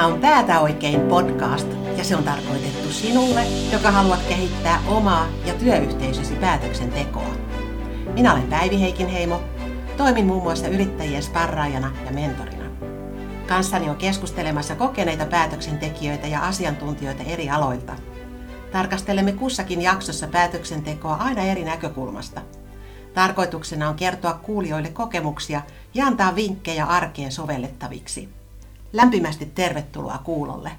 Tämä on Päätä oikein podcast ja se on tarkoitettu sinulle, joka haluat kehittää omaa ja työyhteisösi päätöksentekoa. Minä olen Päivi Heikinheimo, toimin muun muassa yrittäjien sparraajana ja mentorina. Kanssani on keskustelemassa kokeneita päätöksentekijöitä ja asiantuntijoita eri aloilta. Tarkastelemme kussakin jaksossa päätöksentekoa aina eri näkökulmasta. Tarkoituksena on kertoa kuulijoille kokemuksia ja antaa vinkkejä arkeen sovellettaviksi – Lämpimästi tervetuloa kuulolle.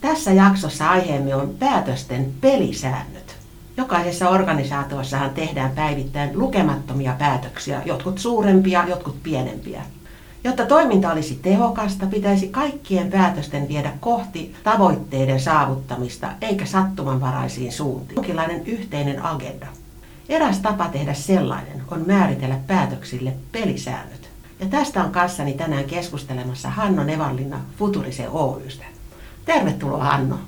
Tässä jaksossa aiheemme on päätösten pelisäännöt. Jokaisessa organisaatiossahan tehdään päivittäin lukemattomia päätöksiä, jotkut suurempia, jotkut pienempiä. Jotta toiminta olisi tehokasta, pitäisi kaikkien päätösten viedä kohti tavoitteiden saavuttamista eikä sattumanvaraisiin suuntiin. Jonkinlainen yhteinen agenda. Eräs tapa tehdä sellainen on määritellä päätöksille pelisäännöt. Ja tästä on kanssani tänään keskustelemassa Hanno Nevanlinna Futurise Oystä. Tervetuloa Hanno.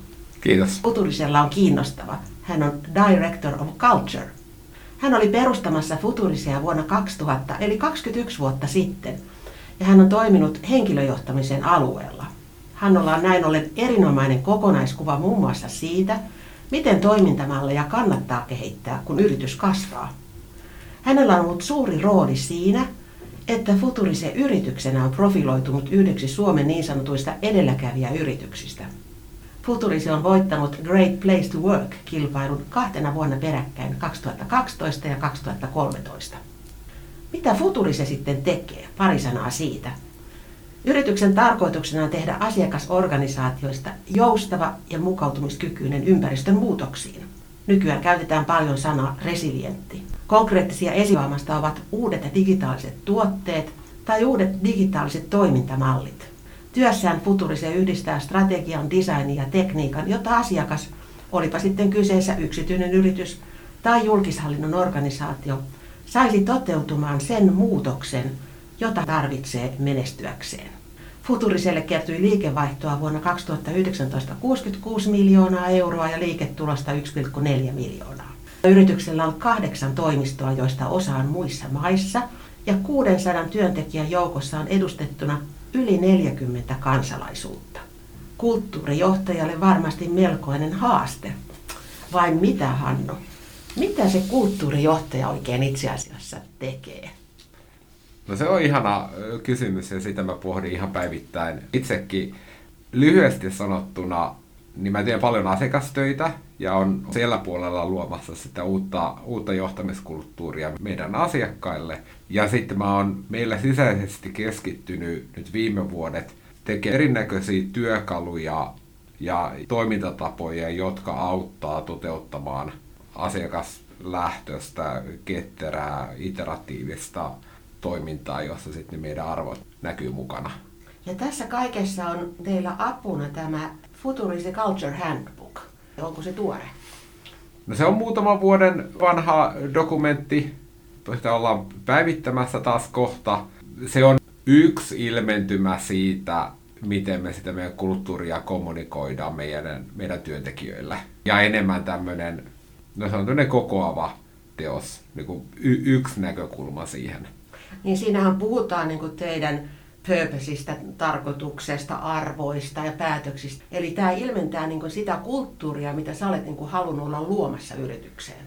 Kiitos. Futurisella on kiinnostava. Hän on Director of Culture. Hän oli perustamassa Futurisea vuonna 2000, eli 21 vuotta sitten. Ja hän on toiminut henkilöjohtamisen alueella. Hannolla on näin ollen erinomainen kokonaiskuva muun muassa siitä, miten toimintamalleja kannattaa kehittää, kun yritys kasvaa. Hänellä on ollut suuri rooli siinä, että Futurise yrityksenä on profiloitunut yhdeksi Suomen niin sanotuista edelläkävijäyrityksistä. Futurise on voittanut Great Place to Work-kilpailun kahtena vuonna peräkkäin 2012 ja 2013. Mitä Futurise sitten tekee? Pari sanaa siitä. Yrityksen tarkoituksena on tehdä asiakasorganisaatioista joustava ja mukautumiskykyinen ympäristön muutoksiin. Nykyään käytetään paljon sanaa resilientti. Konkreettisia esivaamasta ovat uudet digitaaliset tuotteet tai uudet digitaaliset toimintamallit. Työssään Futurise yhdistää strategian, designin ja tekniikan, jotta asiakas, olipa sitten kyseessä yksityinen yritys tai julkishallinnon organisaatio, saisi toteutumaan sen muutoksen, jota tarvitsee menestyäkseen. Futuriselle kertyi liikevaihtoa vuonna 2019 66 miljoonaa euroa ja liiketulosta 1,4 miljoonaa. Yrityksellä on kahdeksan toimistoa, joista osa on muissa maissa, ja 600 työntekijän joukossa on edustettuna yli 40 kansalaisuutta. Kulttuurijohtajalle varmasti melkoinen haaste. Vai mitä, Hanno? Mitä se kulttuurijohtaja oikein itse asiassa tekee? No se on ihana kysymys ja sitä mä pohdin ihan päivittäin. Itsekin lyhyesti sanottuna niin mä teen paljon asiakastöitä ja on siellä puolella luomassa sitä uutta, uutta johtamiskulttuuria meidän asiakkaille. Ja sitten mä oon meillä sisäisesti keskittynyt nyt viime vuodet tekemään erinäköisiä työkaluja ja toimintatapoja, jotka auttaa toteuttamaan asiakaslähtöistä, ketterää, iteratiivista toimintaa, jossa sitten meidän arvot näkyy mukana. Ja tässä kaikessa on teillä apuna tämä Futurist Culture Handbook. Onko se tuore? No se on muutaman vuoden vanha dokumentti. Sitä ollaan päivittämässä taas kohta. Se on yksi ilmentymä siitä, miten me sitä meidän kulttuuria kommunikoidaan meidän, meidän työntekijöille. Ja enemmän tämmöinen, no se on tämmöinen kokoava teos, niin kuin y- yksi näkökulma siihen. Niin siinähän puhutaan niin kuin teidän purposeista, tarkoituksesta, arvoista ja päätöksistä. Eli tämä ilmentää niin sitä kulttuuria, mitä sä olet niin halunnut olla luomassa yritykseen.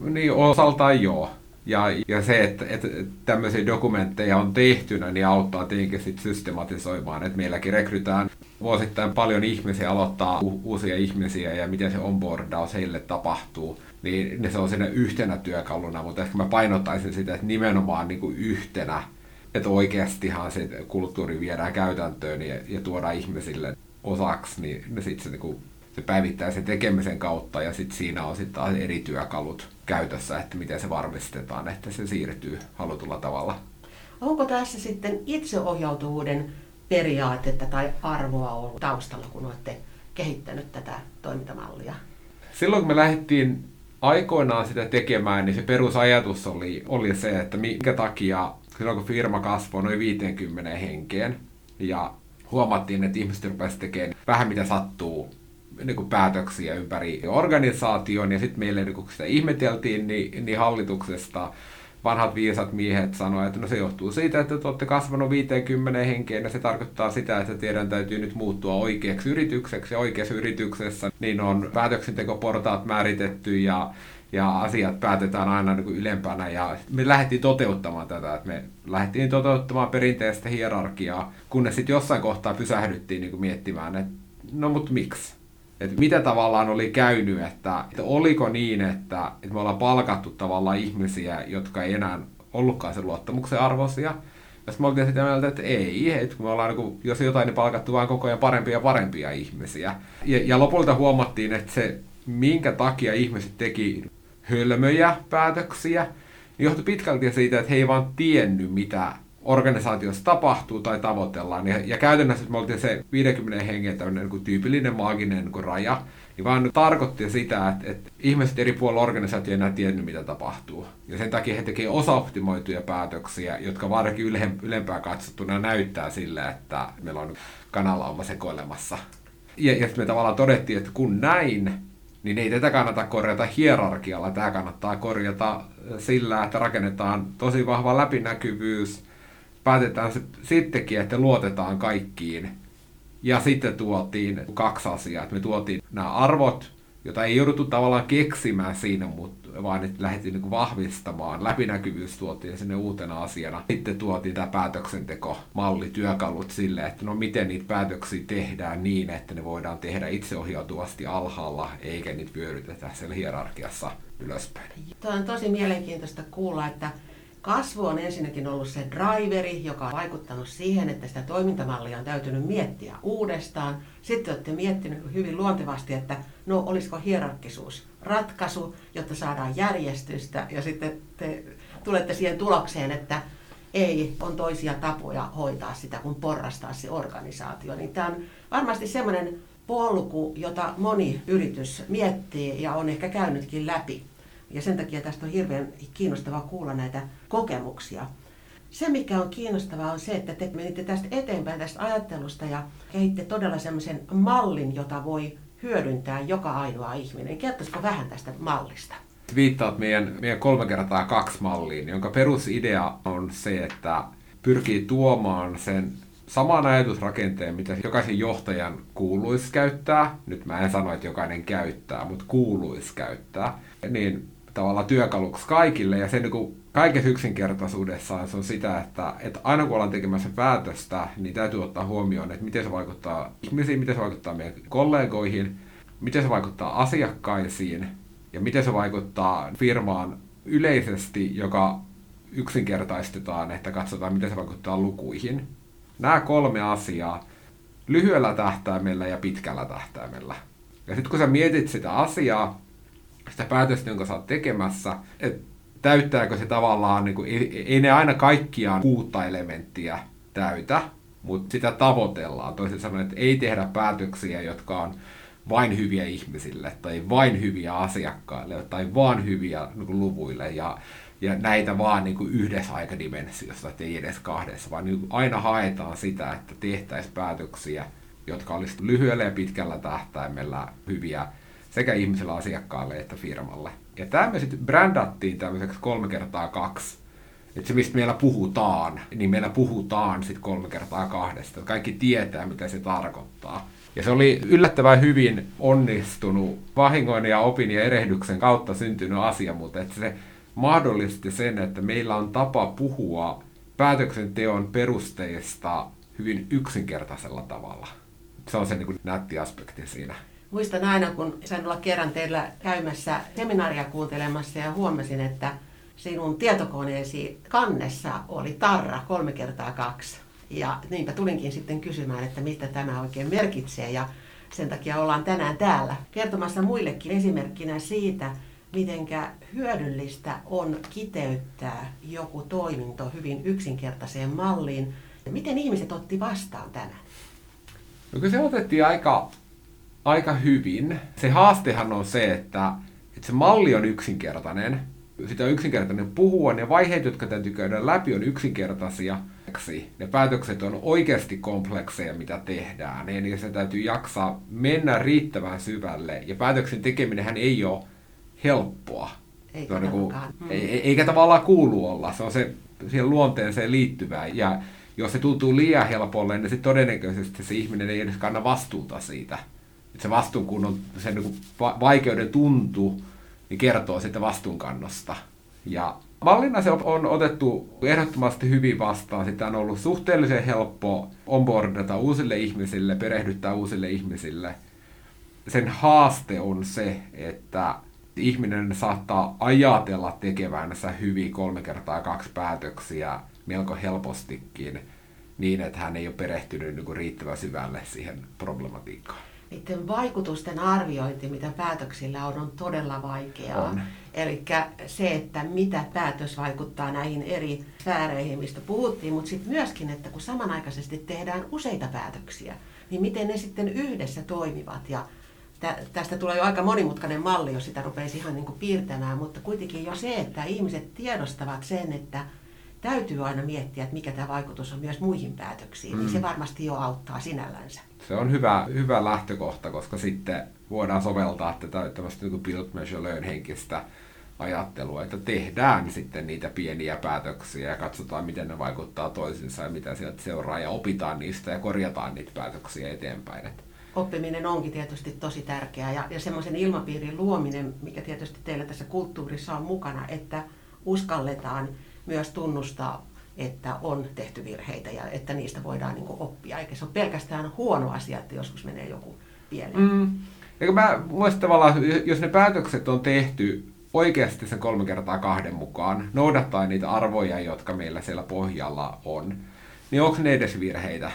Niin, osaltaan joo. Ja, ja se, että, että tämmöisiä dokumentteja on tehtynä, niin auttaa tietenkin sit systematisoimaan. Että meilläkin rekrytään vuosittain paljon ihmisiä, aloittaa u- uusia ihmisiä ja miten se onboardaus heille tapahtuu. Niin, niin se on siinä yhtenä työkaluna, mutta ehkä mä painottaisin sitä, että nimenomaan niin kuin yhtenä että oikeastihan se kulttuuri viedään käytäntöön ja, ja tuodaan ihmisille osaksi, niin, sitten se, niin se päivittää sen tekemisen kautta ja sitten siinä on sitten taas eri työkalut käytössä, että miten se varmistetaan, että se siirtyy halutulla tavalla. Onko tässä sitten itseohjautuvuuden periaatetta tai arvoa ollut taustalla, kun olette kehittänyt tätä toimintamallia? Silloin kun me lähdettiin aikoinaan sitä tekemään, niin se perusajatus oli, oli se, että minkä takia silloin kun firma kasvoi noin 50 henkeen ja huomattiin, että ihmiset rupesivat tekemään vähän mitä sattuu niin kuin päätöksiä ympäri organisaation ja sitten meille niin kun sitä ihmeteltiin niin, niin hallituksesta vanhat viisat miehet sanoivat, että no se johtuu siitä, että te olette kasvanut 50 henkeen ja se tarkoittaa sitä, että teidän täytyy nyt muuttua oikeaksi yritykseksi ja oikeassa yrityksessä niin on päätöksentekoportaat määritetty ja ja asiat päätetään aina niin kuin ylempänä. Ja me lähdettiin toteuttamaan tätä, että me lähdettiin toteuttamaan perinteistä hierarkiaa, kunnes sitten jossain kohtaa pysähdyttiin niin kuin miettimään, että no mutta miksi? Että mitä tavallaan oli käynyt, että, että oliko niin, että, että me ollaan palkattu tavallaan ihmisiä, jotka ei enää ollutkaan sen luottamuksen arvoisia. Ja sitten me oltiin sitä mieltä, että ei, että me ollaan, niin jos jotain, niin palkattu vain koko ajan parempia ja parempia ihmisiä. Ja, ja lopulta huomattiin, että se, minkä takia ihmiset teki hölmöjä päätöksiä, niin johtui pitkälti siitä, että he ei vaan tiennyt, mitä organisaatiossa tapahtuu tai tavoitellaan. Ja, ja käytännössä me oltiin se 50 hengen tämmöinen niin tyypillinen maaginen niin raja, niin vaan tarkoitti sitä, että, että ihmiset eri puolilla organisaatio ei enää tiennyt, mitä tapahtuu. Ja sen takia he tekevät osaoptimoituja päätöksiä, jotka varsinkin ylempää katsottuna näyttää sille, että meillä on kanalauma sekoilemassa. Ja, ja me tavallaan todettiin, että kun näin, niin ei tätä kannata korjata hierarkialla, tämä kannattaa korjata sillä, että rakennetaan tosi vahva läpinäkyvyys, päätetään sittenkin, että luotetaan kaikkiin. Ja sitten tuotiin kaksi asiaa, me tuotiin nämä arvot, joita ei jouduttu tavallaan keksimään siinä, mutta vaan että lähdettiin niin vahvistamaan. Läpinäkyvyys tuotiin sinne uutena asiana. Sitten tuotiin tämä päätöksenteko-malli, työkalut sille, että no miten niitä päätöksiä tehdään niin, että ne voidaan tehdä itseohjautuvasti alhaalla, eikä niitä pyöritetä siellä hierarkiassa ylöspäin. Tämä on tosi mielenkiintoista kuulla, että Kasvu on ensinnäkin ollut se driveri, joka on vaikuttanut siihen, että sitä toimintamallia on täytynyt miettiä uudestaan. Sitten olette miettinyt hyvin luontevasti, että no olisiko hierarkkisuus ratkaisu, jotta saadaan järjestystä. Ja sitten te tulette siihen tulokseen, että ei, on toisia tapoja hoitaa sitä kuin porrastaa se organisaatio. Niin tämä on varmasti semmoinen polku, jota moni yritys miettii ja on ehkä käynytkin läpi. Ja sen takia tästä on hirveän kiinnostavaa kuulla näitä kokemuksia. Se, mikä on kiinnostavaa, on se, että te menitte tästä eteenpäin tästä ajattelusta ja kehitte todella semmoisen mallin, jota voi hyödyntää joka ainoa ihminen. Kertoisiko vähän tästä mallista? Viittaat meidän, meidän kolme kertaa kaksi malliin, jonka perusidea on se, että pyrkii tuomaan sen saman ajatusrakenteen, mitä jokaisen johtajan kuuluisi käyttää. Nyt mä en sano, että jokainen käyttää, mutta kuuluisi käyttää. Niin tavallaan työkaluksi kaikille, ja se niin kuin kaikessa yksinkertaisuudessaan se on sitä, että, että aina kun ollaan tekemässä päätöstä, niin täytyy ottaa huomioon, että miten se vaikuttaa ihmisiin, miten se vaikuttaa meidän kollegoihin, miten se vaikuttaa asiakkaisiin, ja miten se vaikuttaa firmaan yleisesti, joka yksinkertaistetaan, että katsotaan, miten se vaikuttaa lukuihin. Nämä kolme asiaa lyhyellä tähtäimellä ja pitkällä tähtäimellä. Ja sitten kun sä mietit sitä asiaa, sitä päätöstä, jonka sä oot tekemässä, että täyttääkö se tavallaan, niin kuin, ei, ei ne aina kaikkiaan kuutta elementtiä täytä, mutta sitä tavoitellaan. Toisin sanoen, että ei tehdä päätöksiä, jotka on vain hyviä ihmisille, tai vain hyviä asiakkaille, tai vain hyviä niin kuin, luvuille, ja, ja näitä vaan niin kuin yhdessä aikadimensiossa, ei edes kahdessa, vaan niin aina haetaan sitä, että tehtäisiin päätöksiä, jotka olisivat lyhyellä ja pitkällä tähtäimellä hyviä sekä ihmisellä asiakkaalle että firmalle. Ja tämä me sitten brändättiin tämmöiseksi kolme kertaa kaksi. Että se, mistä meillä puhutaan, niin meillä puhutaan sitten kolme kertaa kahdesta. Kaikki tietää, mitä se tarkoittaa. Ja se oli yllättävän hyvin onnistunut vahingoin ja opin ja erehdyksen kautta syntynyt asia, mutta että se mahdollisti sen, että meillä on tapa puhua päätöksenteon perusteista hyvin yksinkertaisella tavalla. Se on se niin kuin nätti aspekti siinä. Muistan aina, kun sain olla kerran teillä käymässä seminaaria kuuntelemassa ja huomasin, että sinun tietokoneesi kannessa oli tarra kolme kertaa kaksi. Ja niinpä tulinkin sitten kysymään, että mitä tämä oikein merkitsee ja sen takia ollaan tänään täällä kertomassa muillekin esimerkkinä siitä, mitenkä hyödyllistä on kiteyttää joku toiminto hyvin yksinkertaiseen malliin. Miten ihmiset otti vastaan tänään? No kyllä se otettiin aika aika hyvin. Se haastehan on se, että, että se malli on yksinkertainen. Sitä on yksinkertainen puhua. Ne vaiheet, jotka täytyy käydä läpi, on yksinkertaisia. Ne päätökset on oikeasti komplekseja, mitä tehdään. Eli se täytyy jaksaa mennä riittävän syvälle. Ja päätöksen tekeminen ei ole helppoa. Ei se on niin kuin, mm. eikä tavallaan kuulu olla. Se on se siihen luonteeseen liittyvää. Ja jos se tuntuu liian helpolle, niin todennäköisesti se ihminen ei edes kanna vastuuta siitä. Että se vastuunkunnon, sen niin vaikeuden tuntu, niin kertoo sitten vastuunkannosta. Ja Mallina se on otettu ehdottomasti hyvin vastaan. Sitä on ollut suhteellisen helppo onboardata uusille ihmisille, perehdyttää uusille ihmisille. Sen haaste on se, että ihminen saattaa ajatella tekevänsä hyvin kolme kertaa kaksi päätöksiä melko helpostikin niin, että hän ei ole perehtynyt niin riittävän syvälle siihen problematiikkaan. Niiden vaikutusten arviointi, mitä päätöksillä on, on todella vaikeaa. Eli se, että mitä päätös vaikuttaa näihin eri sfääreihin, mistä puhuttiin, mutta sitten myöskin, että kun samanaikaisesti tehdään useita päätöksiä, niin miten ne sitten yhdessä toimivat. Ja tästä tulee jo aika monimutkainen malli, jos sitä rupeisi ihan niin kuin piirtämään, mutta kuitenkin jo se, että ihmiset tiedostavat sen, että täytyy aina miettiä, että mikä tämä vaikutus on myös muihin päätöksiin, mm. niin se mm. varmasti jo auttaa sinällänsä. Se on hyvä, hyvä lähtökohta, koska sitten voidaan soveltaa tätä tämmöistä niin build, measure, learn henkistä ajattelua, että tehdään sitten niitä pieniä päätöksiä ja katsotaan, miten ne vaikuttaa toisinsa ja mitä sieltä seuraa ja opitaan niistä ja korjataan niitä päätöksiä eteenpäin. Että oppiminen onkin tietysti tosi tärkeää ja, ja semmoisen ilmapiirin luominen, mikä tietysti teillä tässä kulttuurissa on mukana, että uskalletaan myös tunnustaa, että on tehty virheitä ja että niistä voidaan niin kuin oppia, eikä se ole pelkästään huono asia, että joskus menee joku pieleen. Mm. Eikö mä muista tavallaan, jos ne päätökset on tehty oikeasti sen kolme kertaa kahden mukaan, noudattaa niitä arvoja, jotka meillä siellä pohjalla on, niin onko ne edes virheitä?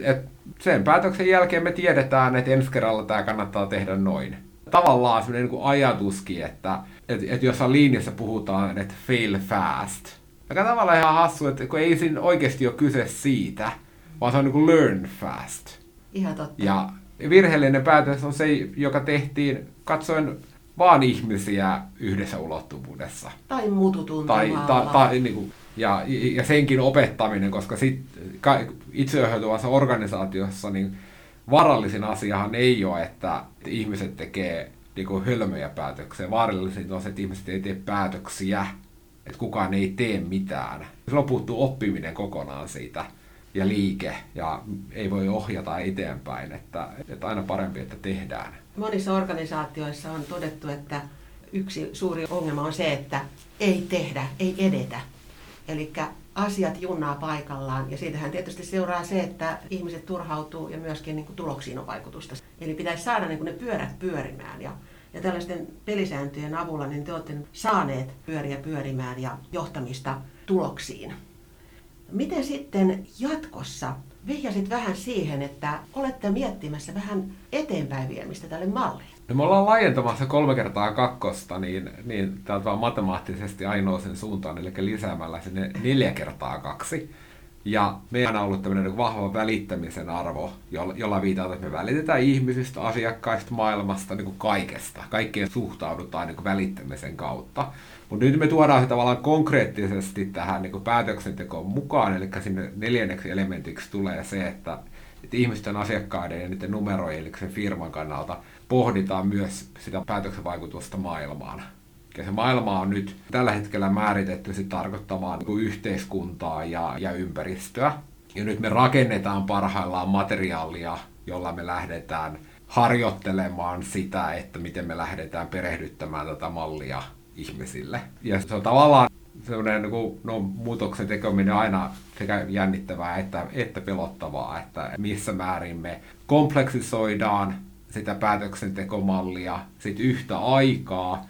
Et sen päätöksen jälkeen me tiedetään, että ensi kerralla tämä kannattaa tehdä noin. Tavallaan sellainen niin ajatuskin, että, että, että jossain linjassa puhutaan, että fail fast. Aika tavallaan ihan hassu, että kun ei siinä oikeasti ole kyse siitä, vaan se on niin kuin learn fast. Ihan totta. Ja virheellinen päätös on se, joka tehtiin katsoen vaan ihmisiä yhdessä ulottuvuudessa. Tai mututuntumalla. Tai, ta, ta, niin kuin, ja, ja senkin opettaminen, koska sit, itseohjautuvassa organisaatiossa niin varallisin asiahan ei ole, että ihmiset tekee niin kuin hölmöjä päätöksiä. Vaarallisin on se, että ihmiset ei tee päätöksiä, että kukaan ei tee mitään. Silloin puuttuu oppiminen kokonaan siitä ja liike, ja ei voi ohjata eteenpäin, että, että aina parempi, että tehdään. Monissa organisaatioissa on todettu, että yksi suuri ongelma on se, että ei tehdä, ei edetä. Eli asiat junnaa paikallaan ja siitähän tietysti seuraa se, että ihmiset turhautuu ja myöskin niin kuin tuloksiin on vaikutusta. Eli pitäisi saada niin kuin ne pyörät pyörimään ja, ja tällaisten pelisääntöjen avulla niin te olette saaneet pyöriä pyörimään ja johtamista tuloksiin. Miten sitten jatkossa vihjasit vähän siihen, että olette miettimässä vähän eteenpäin viemistä tälle mallille? No me ollaan laajentamassa kolme kertaa kakkosta, niin, niin täältä vaan matemaattisesti ainoa sen suuntaan, eli lisäämällä sinne neljä kertaa kaksi. Ja meillä on ollut tämmöinen niin vahva välittämisen arvo, jolla viitataan, että me välitetään ihmisistä, asiakkaista, maailmasta, niin kuin kaikesta. Kaikkeen suhtaudutaan niin kuin välittämisen kautta. Mutta nyt me tuodaan se tavallaan konkreettisesti tähän niin kuin päätöksentekoon mukaan, eli sinne neljänneksi elementiksi tulee se, että, että ihmisten, asiakkaiden ja niiden numerojen, eli sen firman kannalta pohditaan myös sitä päätöksen vaikutusta maailmaan. Ja se maailma on nyt tällä hetkellä määritetty sit tarkoittamaan niin yhteiskuntaa ja, ja ympäristöä. Ja nyt me rakennetaan parhaillaan materiaalia, jolla me lähdetään harjoittelemaan sitä, että miten me lähdetään perehdyttämään tätä mallia ihmisille. Ja se on tavallaan sellainen niin no, muutoksen tekeminen aina sekä jännittävää että, että pelottavaa, että missä määrin me kompleksisoidaan sitä päätöksentekomallia sit yhtä aikaa,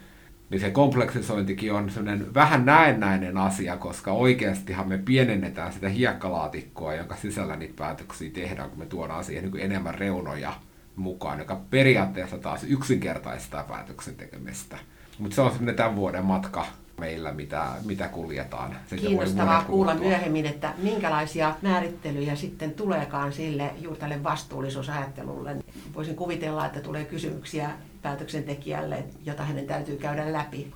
niin se kompleksisointikin on sellainen vähän näennäinen asia, koska oikeastihan me pienennetään sitä hiekkalaatikkoa, jonka sisällä niitä päätöksiä tehdään, kun me tuodaan siihen niin enemmän reunoja mukaan, joka periaatteessa taas yksinkertaistaa päätöksen tekemistä. Mutta se on sellainen tämän vuoden matka meillä, mitä, mitä kuljetaan. Siitä Kiinnostavaa kuulla myöhemmin, että minkälaisia määrittelyjä sitten tuleekaan sille juuri tälle vastuullisuusajattelulle. Voisin kuvitella, että tulee kysymyksiä päätöksentekijälle, jota hänen täytyy käydä läpi.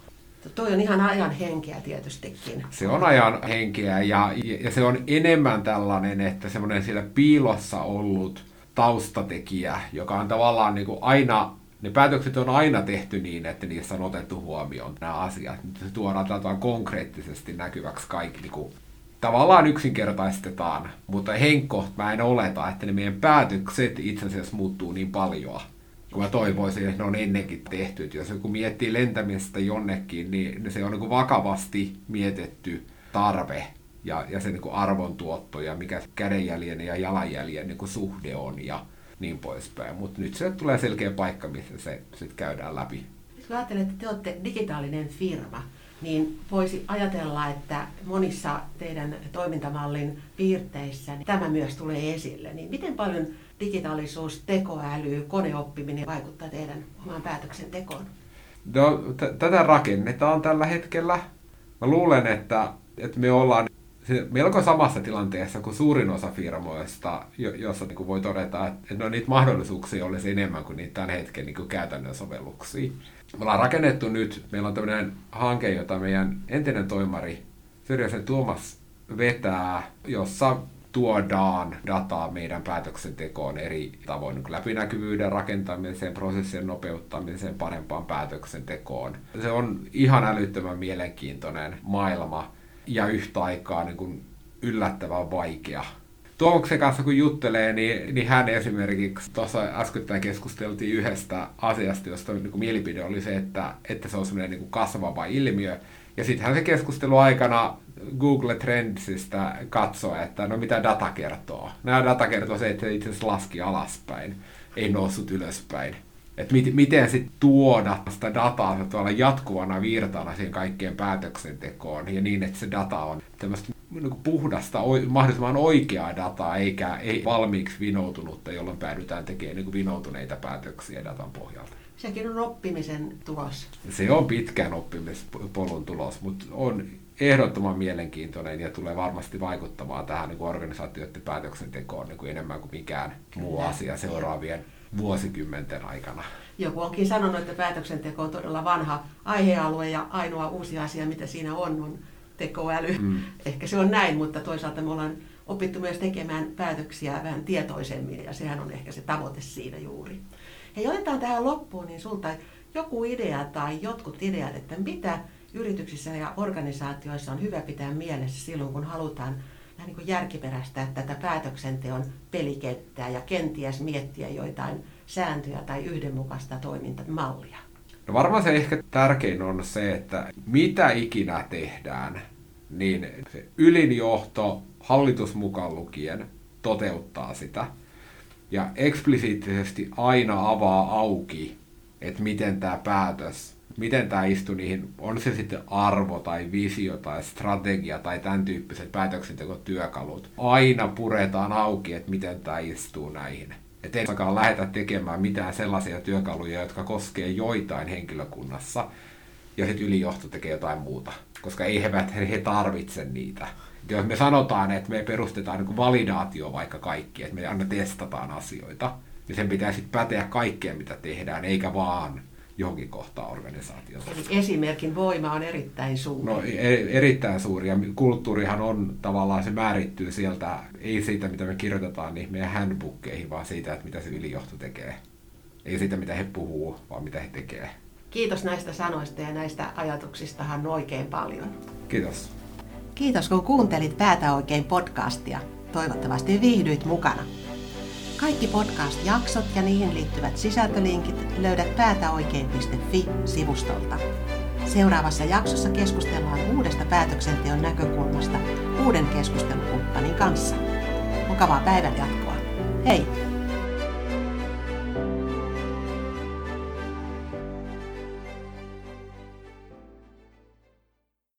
Toi on ihan ajan henkeä tietystikin. Se on ajan henkeä ja, ja se on enemmän tällainen, että semmoinen siellä piilossa ollut taustatekijä, joka on tavallaan niin kuin aina ne päätökset on aina tehty niin, että niissä on otettu huomioon nämä asiat. Nyt se tuodaan konkreettisesti näkyväksi kaikki niin kuin, tavallaan yksinkertaistetaan, mutta Henkko, mä en oleta, että ne meidän päätökset itse asiassa muuttuu niin paljon, kun mä toivoisin, että ne on ennenkin tehty. Jos joku miettii lentämistä jonnekin, niin se on niin kuin vakavasti mietitty tarve ja, ja se niin kuin arvontuotto ja mikä kädenjäljen ja jalanjäljen niin kuin suhde on ja niin poispäin. Mutta nyt se tulee selkeä paikka, missä se sitten käydään läpi. Jos ajattelet, että te olette digitaalinen firma, niin voisi ajatella, että monissa teidän toimintamallin piirteissä niin tämä myös tulee esille. Niin miten paljon digitaalisuus, tekoäly, koneoppiminen vaikuttaa teidän omaan päätöksentekoon? No, t- tätä rakennetaan tällä hetkellä. Mä luulen, että, että me ollaan melko samassa tilanteessa kuin suurin osa firmoista, jossa niin voi todeta, että no, niitä mahdollisuuksia olisi enemmän kuin niitä tämän hetken niin käytännön sovelluksia. Me ollaan rakennettu nyt, meillä on tämmöinen hanke, jota meidän entinen toimari Syrjäsen Tuomas vetää, jossa tuodaan dataa meidän päätöksentekoon eri tavoin, niin läpinäkyvyyden rakentamiseen, prosessien nopeuttamiseen, parempaan päätöksentekoon. Se on ihan älyttömän mielenkiintoinen maailma ja yhtä aikaa niin kuin yllättävän vaikea. Tuomoksen kanssa kun juttelee, niin, niin hän esimerkiksi, tuossa äskettäin keskusteltiin yhdestä asiasta, josta niin kuin mielipide oli se, että, että se on semmoinen niin kuin kasvava ilmiö. Ja sitten hän se keskustelu aikana Google Trendsistä katsoo, että no mitä data kertoo. Nämä data kertoo se, että se itse asiassa laski alaspäin, ei noussut ylöspäin. Että mit, miten sitten tuoda sitä dataa tuolla jatkuvana virtana siihen kaikkeen päätöksentekoon ja niin, että se data on tämmöistä niin puhdasta, mahdollisimman oikeaa dataa, eikä ei valmiiksi vinoutunutta, jolloin päädytään tekemään niin vinoutuneita päätöksiä datan pohjalta. Sekin on oppimisen tulos. Se on pitkän oppimispolun tulos, mutta on ehdottoman mielenkiintoinen ja tulee varmasti vaikuttamaan tähän niin organisaatioiden päätöksentekoon niin kuin enemmän kuin mikään muu asia seuraavien vuosikymmenten aikana. Joku onkin sanonut, että päätöksenteko on todella vanha aihealue ja ainoa uusi asia, mitä siinä on, on tekoäly. Mm. Ehkä se on näin, mutta toisaalta me ollaan opittu myös tekemään päätöksiä vähän tietoisemmin ja sehän on ehkä se tavoite siinä juuri. Hei, otetaan tähän loppuun niin sulta joku idea tai jotkut ideat, että mitä yrityksissä ja organisaatioissa on hyvä pitää mielessä silloin, kun halutaan vähän niin järkiperäistää tätä päätöksenteon pelikenttää ja kenties miettiä joitain sääntöjä tai yhdenmukaista toimintamallia? No varmaan se ehkä tärkein on se, että mitä ikinä tehdään, niin se ylinjohto, hallitus mukaan lukien, toteuttaa sitä. Ja eksplisiittisesti aina avaa auki, että miten tämä päätös miten tämä istuu niihin, on se sitten arvo tai visio tai strategia tai tämän tyyppiset päätöksentekotyökalut. Aina puretaan auki, että miten tämä istuu näihin. Että ei ainakaan lähdetä tekemään mitään sellaisia työkaluja, jotka koskee joitain henkilökunnassa, ja sitten ylijohto tekee jotain muuta, koska ei he, he tarvitse niitä. Jos me sanotaan, että me perustetaan niin validaatio vaikka kaikki, että me aina testataan asioita, niin sen pitää sitten päteä kaikkeen, mitä tehdään, eikä vaan johonkin kohtaan organisaatiota. Eli esimerkin voima on erittäin suuri. No e- erittäin suuri ja kulttuurihan on tavallaan, se määrittyy sieltä, ei siitä mitä me kirjoitetaan niin meidän handbookkeihin, vaan siitä, että mitä se ylijohto tekee. Ei siitä mitä he puhuu, vaan mitä he tekee. Kiitos näistä sanoista ja näistä ajatuksistahan oikein paljon. Kiitos. Kiitos kun kuuntelit Päätä oikein podcastia. Toivottavasti viihdyit mukana. Kaikki podcast-jaksot ja niihin liittyvät sisältölinkit löydät päätäoikein.fi-sivustolta. Seuraavassa jaksossa keskustellaan uudesta päätöksenteon näkökulmasta uuden keskustelukumppanin kanssa. Mukavaa päivän jatkoa. Hei!